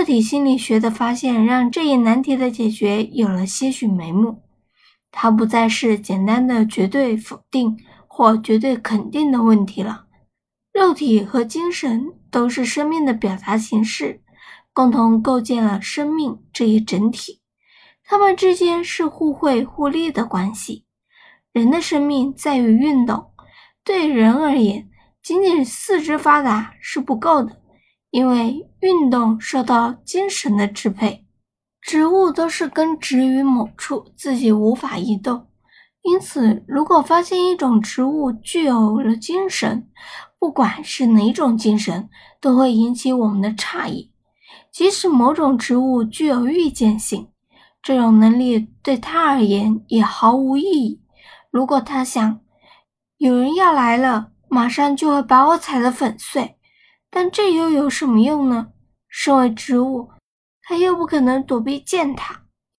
个体心理学的发现让这一难题的解决有了些许眉目。它不再是简单的绝对否定或绝对肯定的问题了。肉体和精神都是生命的表达形式，共同构建了生命这一整体。它们之间是互惠互利的关系。人的生命在于运动，对人而言，仅仅四肢发达是不够的，因为运动受到精神的支配。植物都是根植于某处，自己无法移动。因此，如果发现一种植物具有了精神，不管是哪种精神，都会引起我们的诧异。即使某种植物具有预见性，这种能力对他而言也毫无意义。如果他想有人要来了，马上就会把我踩得粉碎，但这又有什么用呢？身为植物。他又不可能躲避践踏，